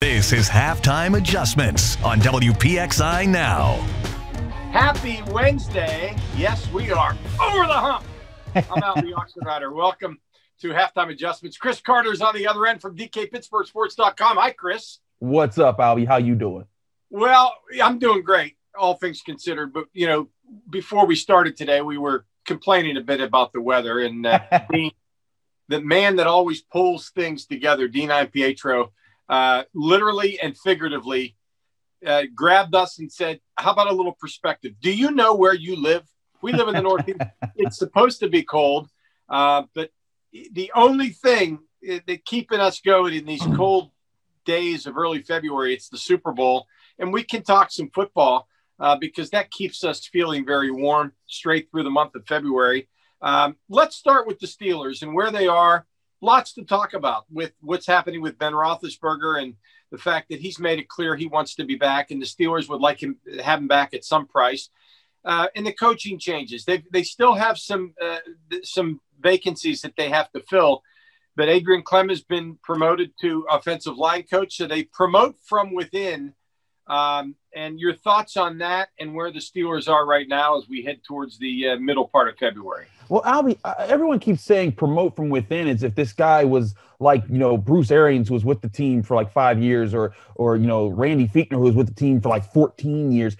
This is Halftime Adjustments on WPXI Now. Happy Wednesday. Yes, we are over the hump. I'm Albie Oxenreiter. Welcome to Halftime Adjustments. Chris Carter's on the other end from DKPittsburghSports.com. Hi, Chris. What's up, Albie? How you doing? Well, I'm doing great, all things considered. But, you know, before we started today, we were complaining a bit about the weather. And uh, Dean, the man that always pulls things together, Dean DiPietro, uh, literally and figuratively uh, grabbed us and said, How about a little perspective? Do you know where you live? We live in the Northeast. it's supposed to be cold, uh, but the only thing that keeping us going in these cold days of early February, it's the Super Bowl. And we can talk some football uh, because that keeps us feeling very warm straight through the month of February. Um, let's start with the Steelers and where they are. Lots to talk about with what's happening with Ben Roethlisberger and the fact that he's made it clear he wants to be back, and the Steelers would like him have him back at some price. Uh, and the coaching changes. They they still have some uh, some vacancies that they have to fill. But Adrian Klemm has been promoted to offensive line coach, so they promote from within. Um, and your thoughts on that and where the Steelers are right now as we head towards the uh, middle part of February? Well, Albie, everyone keeps saying promote from within as if this guy was like, you know, Bruce Arians, who was with the team for like five years, or, or you know, Randy Fichtner, who was with the team for like 14 years.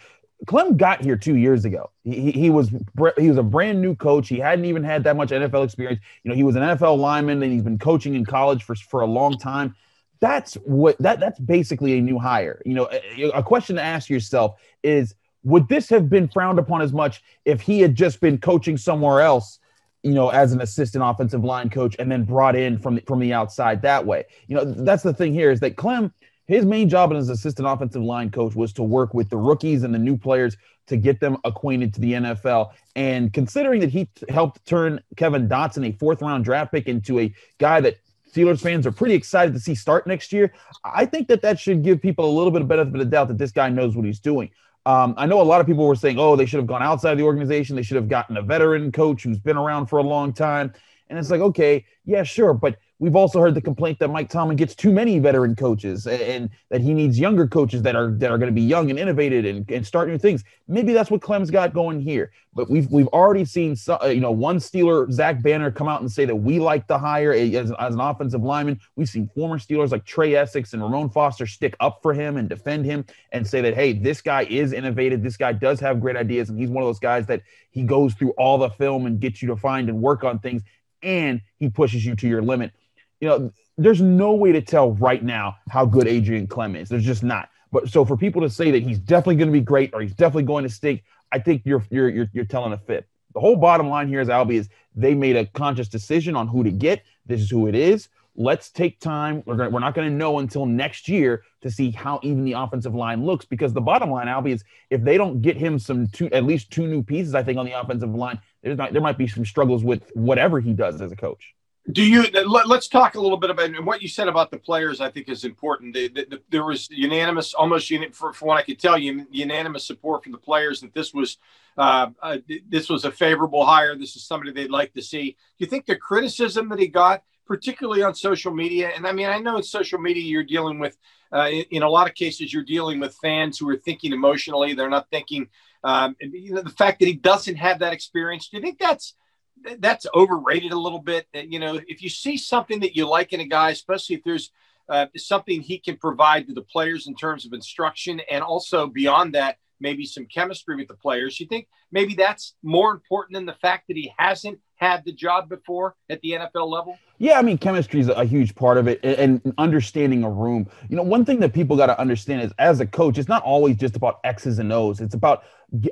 Klemm got here two years ago. He, he was he was a brand new coach. He hadn't even had that much NFL experience. You know, he was an NFL lineman, and he's been coaching in college for for a long time. That's what that that's basically a new hire. You know, a, a question to ask yourself is would this have been frowned upon as much if he had just been coaching somewhere else you know as an assistant offensive line coach and then brought in from the, from the outside that way you know that's the thing here is that Klemm his main job as assistant offensive line coach was to work with the rookies and the new players to get them acquainted to the NFL. And considering that he t- helped turn Kevin Dotson, a fourth round draft pick, into a guy that Steelers fans are pretty excited to see start next year, I think that that should give people a little bit of benefit of the doubt that this guy knows what he's doing. Um, I know a lot of people were saying, oh, they should have gone outside the organization. They should have gotten a veteran coach who's been around for a long time. And it's like, okay, yeah, sure. But we've also heard the complaint that Mike Tomlin gets too many veteran coaches and, and that he needs younger coaches that are that are going to be young and innovative and, and start new things. Maybe that's what Klemm's got going here. But we've we've already seen so, uh, you know one Steeler Zach Banner come out and say that we like the hire as, as an offensive lineman. We've seen former Steelers like Trai Essex and Ramon Foster stick up for him and defend him and say that hey, this guy is innovative. This guy does have great ideas, and he's one of those guys that he goes through all the film and gets you to find and work on things, and he pushes you to your limit you know, there's no way to tell right now how good Adrian Klemm is. There's just not. But so for people to say that he's definitely going to be great or he's definitely going to stink, I think you're you're you're, you're telling a fib. The whole bottom line here is Albie is they made a conscious decision on who to get. This is who it is. Let's take time. We're gonna, we're not going to know until next year to see how even the offensive line looks because the bottom line, Albie, is if they don't get him some two at least two new pieces, I think on the offensive line, there's not there might be some struggles with whatever he does as a coach. Do you let, us talk a little bit about and what you said about the players? I think is important. The, the, the, there was unanimous, almost for, for what I could tell you, unanimous support from the players that this was uh, uh, this was a favorable hire. This is somebody they'd like to see. Do you think the criticism that he got, particularly on social media, and I mean, I know in social media you're dealing with, uh, in, in, a lot of cases, you're dealing with fans who are thinking emotionally. They're not thinking. Um, and, you know, the fact that he doesn't have that experience. Do you think that's that's overrated a little bit. You know, if you see something that you like in a guy, especially if there's uh, something he can provide to the players in terms of instruction, and also beyond that, maybe some chemistry with the players. You think maybe that's more important than the fact that he hasn't had the job before at the NFL level? Yeah, I mean, chemistry is a huge part of it and understanding a room. You know, one thing that people got to understand is as a coach, it's not always just about X's and O's. It's about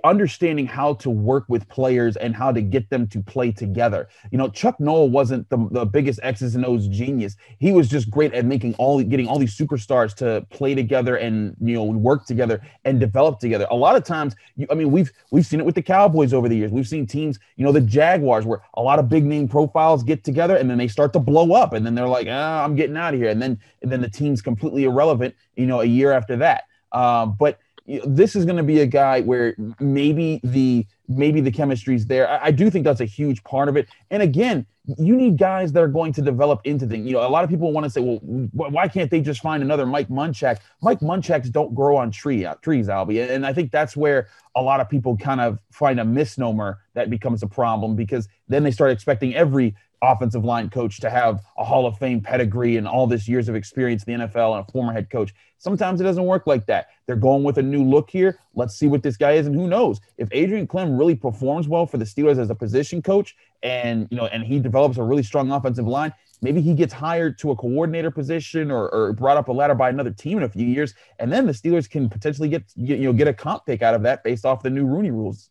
understanding how to work with players and how to get them to play together. You know, Chuck Noll wasn't the, the biggest X's and O's genius. He was just great at making all getting all these superstars to play together and you know work together and develop together. A lot of times, you, I mean, we've we've seen it with the Cowboys over the years. We've seen teams, you know, the Jaguars, where a lot of big name profiles get together and then they start to blow up, and then they're like, ah, I'm getting out of here, and then and then the team's completely irrelevant. You know, a year after that. Um, but this is going to be a guy where maybe the maybe the chemistry's there. I, I, do think that's a huge part of it. And again, you need guys that are going to develop into things. You know, a lot of people want to say, well, why can't they just find another Mike Munchak? Mike Munchaks don't grow on tree uh, trees, Albie. And I think that's where a lot of people kind of find a misnomer that becomes a problem because then they start expecting every offensive line coach to have a Hall of Fame pedigree and all this years of experience in the NFL and a former head coach. Sometimes it doesn't work like that. They're going with a new look here. Let's see what this guy is, and who knows if Adrian Klemm really performs well for the Steelers as a position coach, and you know, and he develops a really strong offensive line. Maybe he gets hired to a coordinator position or, or brought up a ladder by another team in a few years, and then the Steelers can potentially get you know get a comp pick out of that based off the new Rooney rules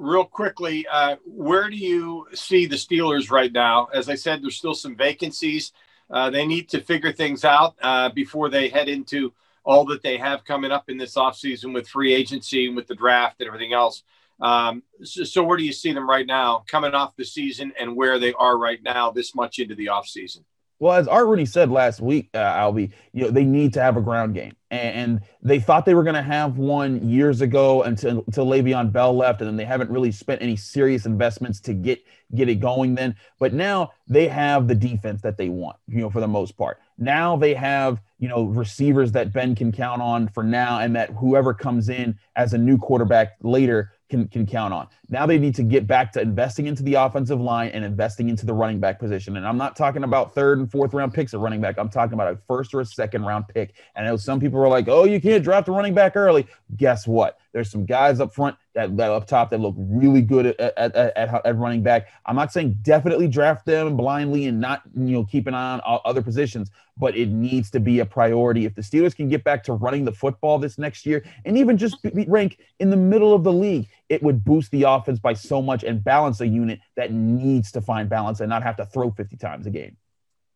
real quickly, uh, where do you see the Steelers right now? As I said, there's still some vacancies. Uh, they need to figure things out uh, before they head into all that they have coming up in this offseason with free agency and with the draft and everything else. Um, so, so, where do you see them right now coming off the season and where they are right now this much into the offseason? Well, as Art Rooney said last week, uh, Albie, you know, they need to have a ground game. And, they thought they were going to have one years ago until, until Le'Veon Bell left. And then they haven't really spent any serious investments to get, get it going then. But now they have the defense that they want, you know, for the most part. Now they have, you know, receivers that Ben can count on for now and that whoever comes in as a new quarterback later can, can count on. Now they need to get back to investing into the offensive line and investing into the running back position. And I'm not talking about third and fourth round picks at running back. I'm talking about a first or a second round pick. And I know some people were like, oh, you can't draft a running back early. Guess what? There's some guys up front that, that up top that look really good at, at, at, at, running back. I'm not saying definitely draft them blindly and not you know keep an eye on other positions, but it needs to be a priority. If the Steelers can get back to running the football this next year and even just rank in the middle of the league, it would boost the offense by so much and balance a unit that needs to find balance and not have to throw 50 times a game.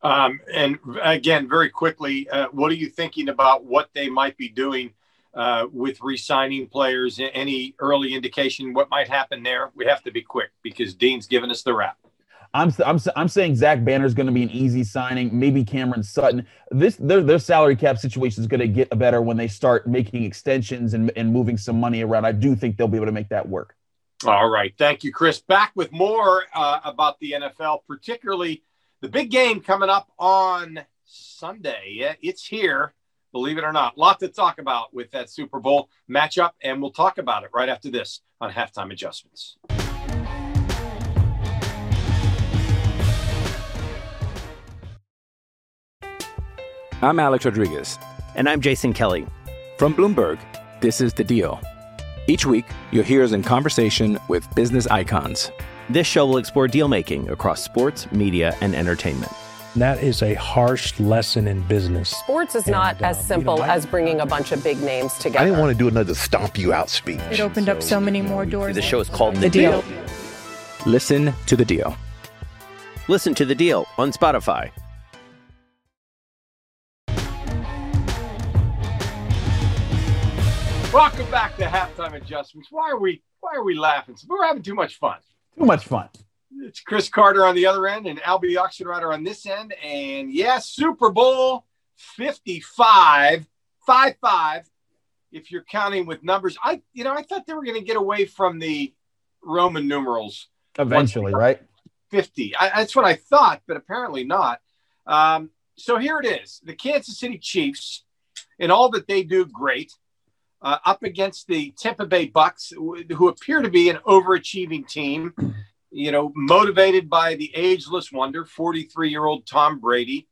Um, and again, very quickly, uh, what are you thinking about what they might be doing? Uh, with re-signing players? Any early indication what might happen there? We have to be quick because Dean's given us the wrap. I'm, I'm, I'm saying Zach Banner is going to be an easy signing. Maybe Cameron Sutton. This their, their salary cap situation is going to get better when they start making extensions and, and moving some money around. I do think they'll be able to make that work. All right. Thank you, Chris. Back with more uh, about the NFL, particularly the big game coming up on Sunday. Yeah, it's here believe it or not. A lot to talk about with that Super Bowl matchup, and we'll talk about it right after this on halftime adjustments. I'm Alex Rodriguez. And I'm Jason Kelly. From Bloomberg, this is The Deal. Each week, you'll hear us in conversation with business icons. This show will explore deal making across sports, media, and entertainment that is a harsh lesson in business. Sports is and, not uh, as simple you know, as bringing a bunch of big names together. I didn't want to do another stomp you out speech. It opened so, up so many more doors. The show is called The, the deal. deal. Listen to the deal. Listen to the deal on Spotify. Welcome back to halftime adjustments. Why are we why are we laughing? We're having too much fun. Too much fun. It's Chris Carter on the other end and Albie Oxenreiter on this end. And yes, Super Bowl 55, 5 5, if you're counting with numbers. I, you know, I thought they were going to get away from the Roman numerals eventually, right? 50. I, that's what I thought, but apparently not. Um, so here it is the Kansas City Chiefs, and all that they do great. Uh, up against the Tampa Bay Bucks, who appear to be an overachieving team you know, motivated by the ageless wonder, 43 year old Tom Brady.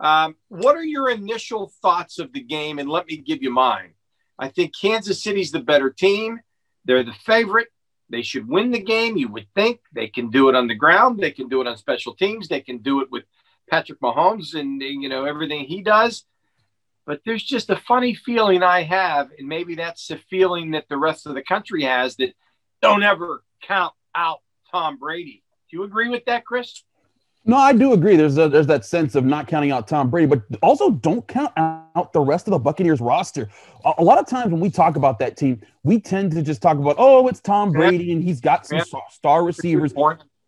Um, what are your initial thoughts of the game? And let me give you mine. I think Kansas City's the better team. They're the favorite. They should win the game. You would think they can do it on the ground. They can do it on special teams. They can do it with Patrick Mahomes and you know everything he does. But there's just a funny feeling I have, and maybe that's the feeling that the rest of the country has that don't ever count out Tom Brady. Do you agree with that, Chris? No, I do agree. There's a, there's that sense of not counting out Tom Brady, but also don't count out the rest of the Buccaneers roster. A, a lot of times when we talk about that team, we tend to just talk about, oh, it's Tom Brady and he's got some yeah. star receivers.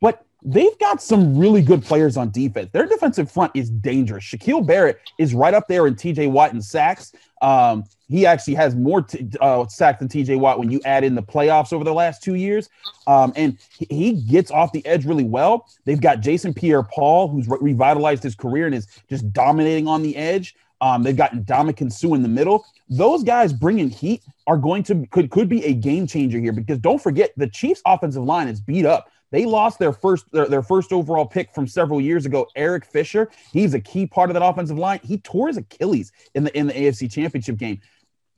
But they've got some really good players on defense. Their defensive front is dangerous. Shaquil Barrett is right up there in TJ Watt and sacks. Um, he actually has more t- uh, sacks than TJ Watt when you add in the playoffs over the last two years. Um, and he gets off the edge really well. They've got Jason Pierre Paul, who's re- revitalized his career and is just dominating on the edge. Um, they've got Ndamukong Suh in the middle. Those guys bringing heat are going to could could be a game changer here because don't forget the Chiefs' offensive line is beat up. They lost their first their, their first overall pick from several years ago, Eric Fisher. He's a key part of that offensive line. He tore his Achilles in the in the AFC Championship game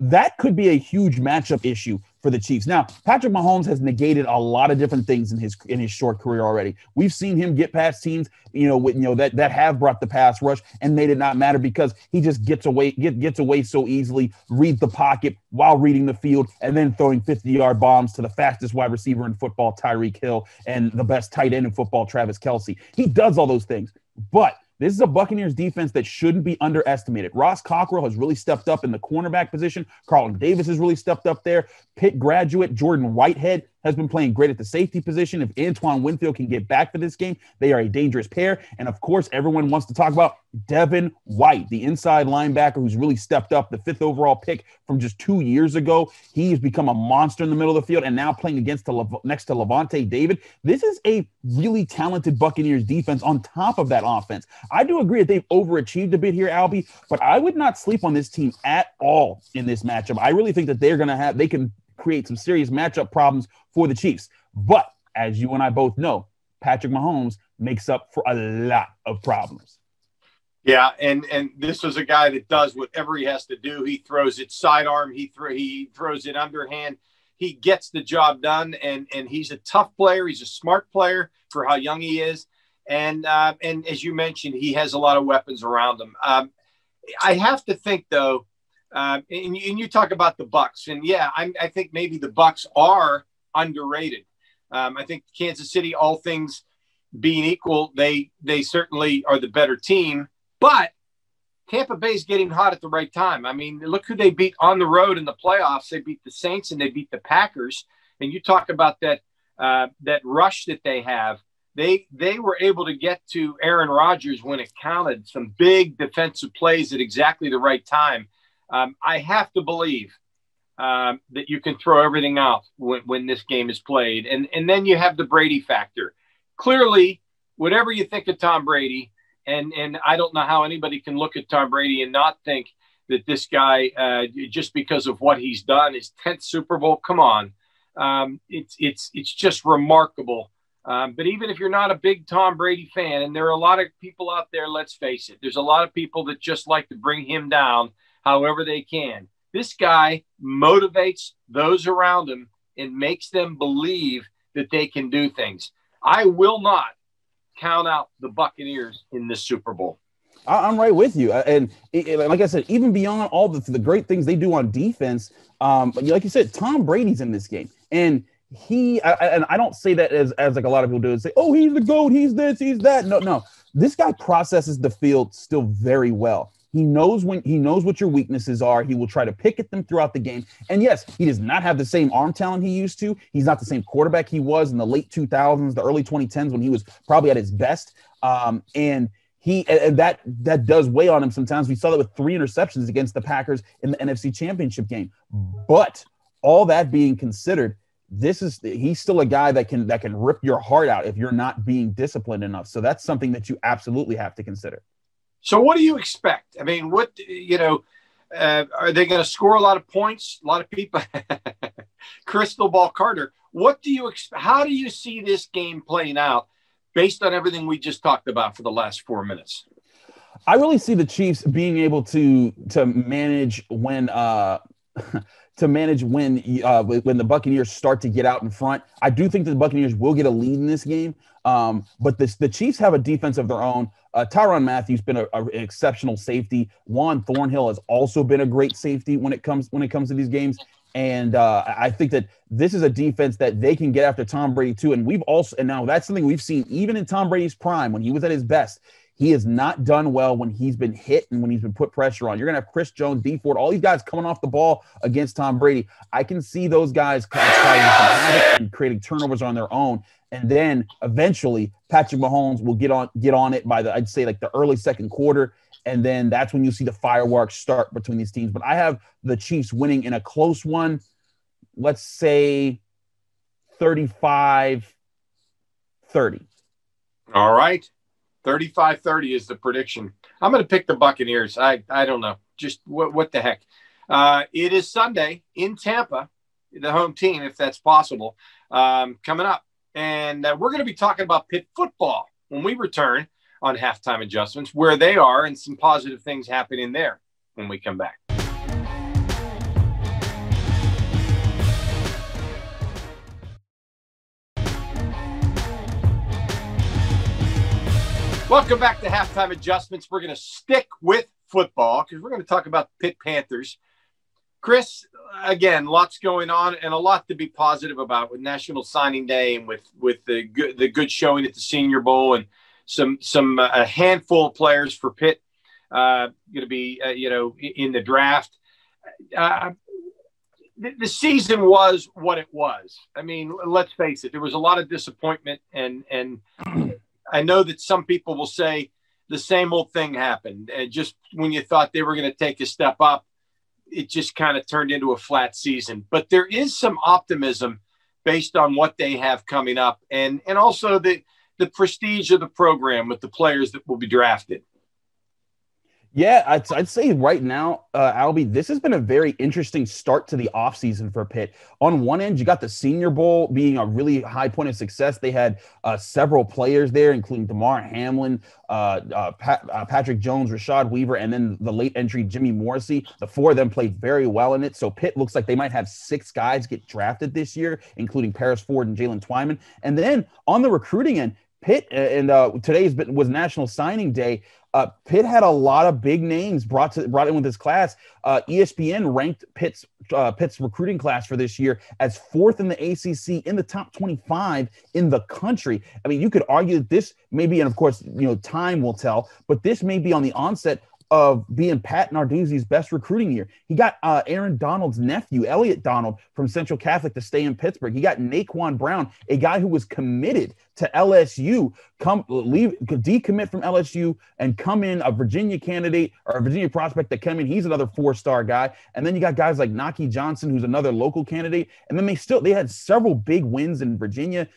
that could be a huge matchup issue for the Chiefs. Now, Patrick Mahomes has negated a lot of different things in his in his short career already. We've seen him get past teams, you know, with, you know that that have brought the pass rush and made it not matter because he just gets away get, gets away so easily, reads the pocket while reading the field, and then throwing 50 yard bombs to the fastest wide receiver in football, Tyreek Hill, and the best tight end in football, Travis Kelce. He does all those things, but this is a Buccaneers defense that shouldn't be underestimated. Ross Cockrell has really stepped up in the cornerback position. Carlton Davis has really stepped up there. Pitt graduate Jordan Whitehead has been playing great at the safety position. If Antoine Winfield can get back for this game, they are a dangerous pair. And of course, everyone wants to talk about Devin White, the inside linebacker who's really stepped up, the fifth overall pick from just two years ago. He has become a monster in the middle of the field and now playing against the next to Lavonte David. This is a really talented Buccaneers defense on top of that offense. I do agree that they've overachieved a bit here, Albie, but I would not sleep on this team at all in this matchup. I really think that they're going to have, they can create some serious matchup problems for the Chiefs. But as you and I both know, Patrick Mahomes makes up for a lot of problems. Yeah, and and this is a guy that does whatever he has to do. He throws it sidearm. He throw he throws it underhand. He gets the job done, and and he's a tough player. He's a smart player for how young he is, and uh, and as you mentioned, he has a lot of weapons around him. Um, I have to think though, um, and, and, you talk about the Bucks, and yeah, I, I think maybe the Bucks are underrated. Um, I think Kansas City, all things being equal, they they certainly are the better team. But Tampa Bay is getting hot at the right time. I mean, look who they beat on the road in the playoffs. They beat the Saints and they beat the Packers. And you talk about that uh, that rush that they have. They they were able to get to Aaron Rodgers when it counted. Some big defensive plays at exactly the right time um, I have to believe um, that you can throw everything out when, when this game is played. And, and then you have the Brady factor. Clearly, whatever you think of Tom Brady, and, and I don't know how anybody can look at Tom Brady and not think that this guy, uh, just because of what he's done, his 10th Super Bowl, come on. Um, it's, it's, it's just remarkable. Um, but even if you're not a big Tom Brady fan, and there are a lot of people out there, let's face it, there's a lot of people that just like to bring him down however they can. This guy motivates those around him and makes them believe that they can do things. I will not count out the Buccaneers in this Super Bowl. I'm right with you, and like I said, even beyond all the, the great things they do on defense, um, like you said, Tom Brady's in this game, and he and I don't say that as as like a lot of people do and say, oh, he's the goat, he's this, he's that. No, no, this guy processes the field still very well. He knows when he knows what your weaknesses are. He will try to pick at them throughout the game. And yes, he does not have the same arm talent he used to. He's not the same quarterback he was in the late 2000s, the early 2010s when he was probably at his best. Um, and he and that that does weigh on him sometimes. We saw that with three interceptions against the Packers in the NFC Championship game. But all that being considered, this is he's still a guy that can that can rip your heart out if you're not being disciplined enough. So that's something that you absolutely have to consider. So, what do you expect? I mean, what you know, uh, are they going to score a lot of points? A lot of people. Crystal ball Carter. What do you expect? How do you see this game playing out based on everything we just talked about for the last four minutes? I really see the Chiefs being able to to manage when uh to manage when uh, when the Buccaneers start to get out in front. I do think that the Buccaneers will get a lead in this game, um, but this, the Chiefs have a defense of their own. Uh, Tyrann Mathieu been an exceptional safety. Juan Thornhill has also been a great safety when it comes when it comes to these games. And uh, I think that this is a defense that they can get after Tom Brady too. And we've also and now that's something we've seen even in Tom Brady's prime when he was at his best. He has not done well when he's been hit and when he's been put pressure on. You're gonna have Chris Jones, Dee Ford, all these guys coming off the ball against Tom Brady. I can see those guys and creating turnovers on their own. And then eventually Patrick Mahomes will get on get on it by the I'd say like the early second quarter. And then that's when you see the fireworks start between these teams. But I have the Chiefs winning in a close one, let's say 35 30. All right. 35 30 is the prediction. I'm going to pick the Buccaneers. I, I don't know. Just what, what the heck. Uh, it is Sunday in Tampa, the home team, if that's possible, um, coming up. And uh, we're going to be talking about Pitt football when we return on halftime adjustments, where they are, and some positive things happening there when we come back. Welcome back to halftime adjustments. We're going to stick with football because we're going to talk about Pitt Panthers. Chris, again, lots going on and a lot to be positive about with National Signing Day and with with the good the good showing at the Senior Bowl and some some uh, a handful of players for Pitt uh, going to be uh, you know in the draft. Uh, the, the season was what it was. I mean, let's face it. There was a lot of disappointment, and and I know that some people will say the same old thing happened. And just when you thought they were going to take a step up, it just kind of turned into a flat season. But there is some optimism based on what they have coming up, and and also the the prestige of the program with the players that will be drafted. Yeah, I'd, I'd say right now, uh, Albie, this has been a very interesting start to the offseason for Pitt. On one end, you got the Senior Bowl being a really high point of success. They had uh, several players there, including Damar Hamlin, uh, uh Pat, uh, Patrick Jones, Rashad Weaver, and then the late entry Jimmy Morrissey. The four of them played very well in it. So Pitt looks like they might have six guys get drafted this year, including Paris Ford and Jaylen Twyman. And then on the recruiting end, Pitt and uh, today's was National Signing Day. Uh, Pitt had a lot of big names brought to brought in with this class. Uh, ESPN ranked Pitt's uh, Pitt's recruiting class for this year as fourth in the ACC in the top 25 in the country. I mean, you could argue that this may be, and of course, you know, time will tell, but this may be on the onset of being Pat Narduzzi's best recruiting year. He got uh, Aaron Donald's nephew, Elliot Donald, from Central Catholic to stay in Pittsburgh. He got Naquan Brown, a guy who was committed to LSU, come leave, decommit from LSU and come in a Virginia candidate or a Virginia prospect that come in. He's another four-star guy. And then you got guys like Nahki Johnson, who's another local candidate. And then they still they had several big wins in Virginia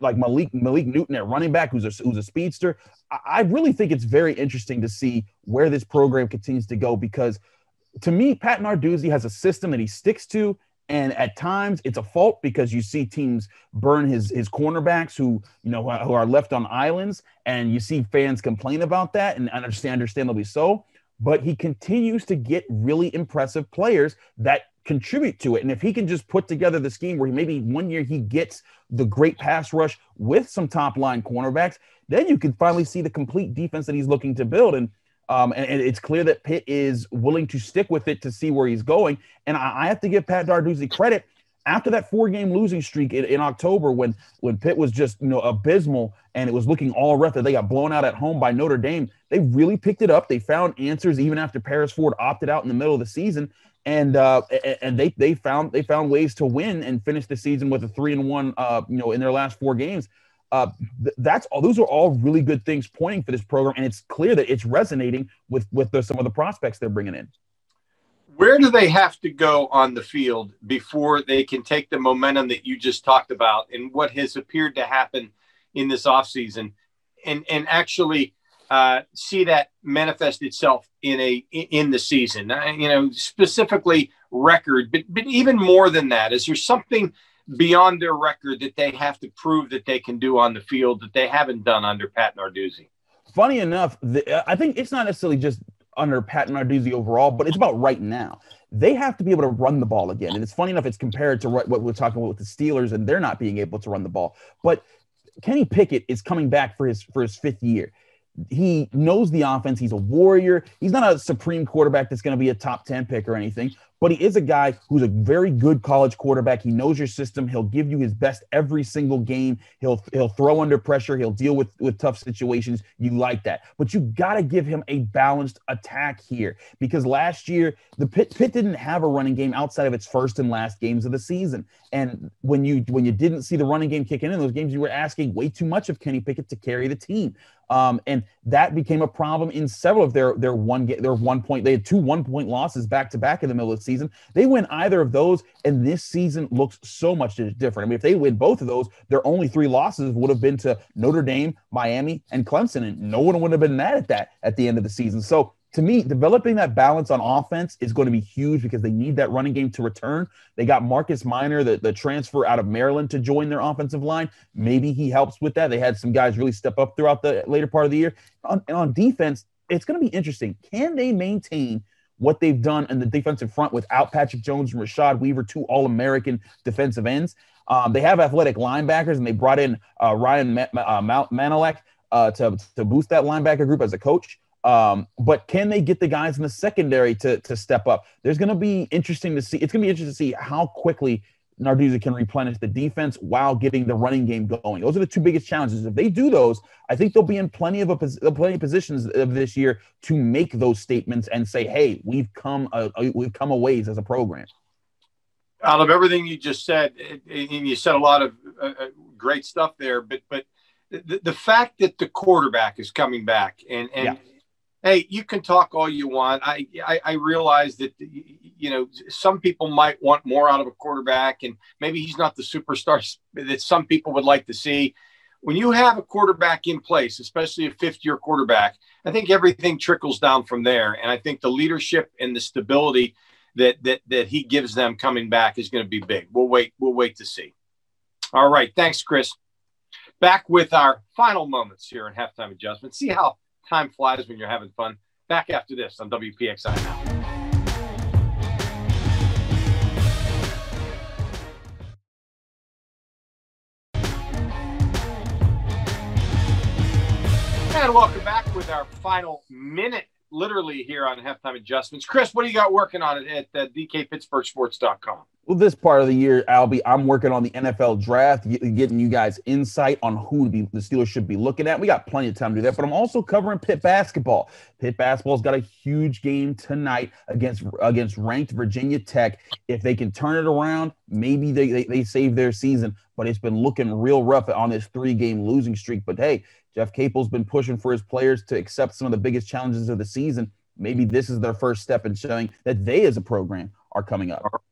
like Malik Malik Newton at running back, who's a, who's a speedster. I, I really think it's very interesting to see where this program continues to go because to me, Pat Narduzzi has a system that he sticks to. And at times it's a fault because you see teams burn his his cornerbacks who you know who are left on islands, and you see fans complain about that, and understand understandably so. But he continues to get really impressive players that contribute to it. And if he can just put together the scheme where maybe one year he gets the great pass rush with some top line cornerbacks, then you can finally see the complete defense that he's looking to build. And um, and, and, it's clear that Pitt is willing to stick with it to see where he's going. And I, I have to give Pat Narduzzi credit after that four game losing streak in, in, October when when Pitt was just you know abysmal and it was looking all rough that they got blown out at home by Notre Dame, they really picked it up. They found answers even after Paris Ford opted out in the middle of the season and uh, and they they found they found ways to win and finish the season with a three and one uh, you know in their last four games. Uh, th- that's all. Those are all really good things pointing for this program, and it's clear that it's resonating with with the, some of the prospects they're bringing in. Where do they have to go on the field before they can take the momentum that you just talked about and what has appeared to happen in this offseason and and actually uh, see that manifest itself in a in the season. Uh, you know, specifically record, but but even more than that, is there something beyond their record that they have to prove that they can do on the field that they haven't done under Pat Narduzzi? Funny enough, the, I think it's not necessarily just under Pat Narduzzi overall, but it's about right now. They have to be able to run the ball again. And it's funny enough, it's compared to what we're talking about with the Steelers, and they're not being able to run the ball. But Kenny Pickett is coming back for his for his fifth year he knows the offense. He's a warrior. He's not a supreme quarterback that's going to be a top 10 pick or anything, but he is a guy who's a very good college quarterback. He knows your system. He'll give you his best every single game. He'll he'll throw under pressure. He'll deal with with tough situations. You like that. But you got to give him a balanced attack here because last year the Pitt Pitt didn't have a running game outside of its first and last games of the season. And when you when you didn't see the running game kicking in those games, you were asking way too much of Kenny Pickett to carry the team. Um, and that became a problem in several of their their one their one point. They had two one point losses back to back in the middle of the season. They win either of those, and this season looks so much different. I mean, if they win both of those, their only three losses would have been to Notre Dame, Miami, and Clemson, and no one would have been mad at that at the end of the season. So to me, developing that balance on offense is going to be huge because they need that running game to return. They got Marcus Minor, the, the transfer out of Maryland, to join their offensive line. Maybe he helps with that. They had some guys really step up throughout the later part of the year. On, and on defense, it's going to be interesting. Can they maintain what they've done in the defensive front without Patrick Jones and Rashad Weaver, two All American defensive ends? Um, they have athletic linebackers, and they brought in uh, Ryan Ma- uh, Manalac uh, to, to boost that linebacker group as a coach. Um, but can they get the guys in the secondary to to step up? There's going to be interesting to see. It's going to be interesting to see how quickly Narduzzi can replenish the defense while getting the running game going. Those are the two biggest challenges. If they do those, I think they'll be in plenty of a plenty of positions of this year to make those statements and say, "Hey, we've come a, we've come a ways as a program." Out of everything you just said, and you said a lot of uh, uh, great stuff there, but but the, the fact that the quarterback is coming back and and yeah hey, you can talk all you want. I, I, I realize that you know some people might want more out of a quarterback, and maybe he's not the superstar that some people would like to see. When you have a quarterback in place, especially a fifth-year quarterback, I think everything trickles down from there. And I think the leadership and the stability that that that he gives them coming back is going to be big. We'll wait. We'll wait to see. All right. Thanks, Chris. Back with our final moments here in halftime adjustment. See how Time flies when you're having fun. Back after this on WPXI now. And welcome back with our final minute, literally here on halftime adjustments. Chris, what do you got working on it at uh, DKPittsburghSports.com? Well, this part of the year, Albie, I'm working on the NFL draft, getting you guys insight on who be, the Steelers should be looking at. We got plenty of time to do that, but I'm also covering Pitt basketball. Pitt basketball's got a huge game tonight against against ranked Virginia Tech. If they can turn it around, maybe they, they, they save their season, but it's been looking real rough on this three game losing streak. But hey, Jeff Capel's been pushing for his players to accept some of the biggest challenges of the season. Maybe this is their first step in showing that they as a program are coming up.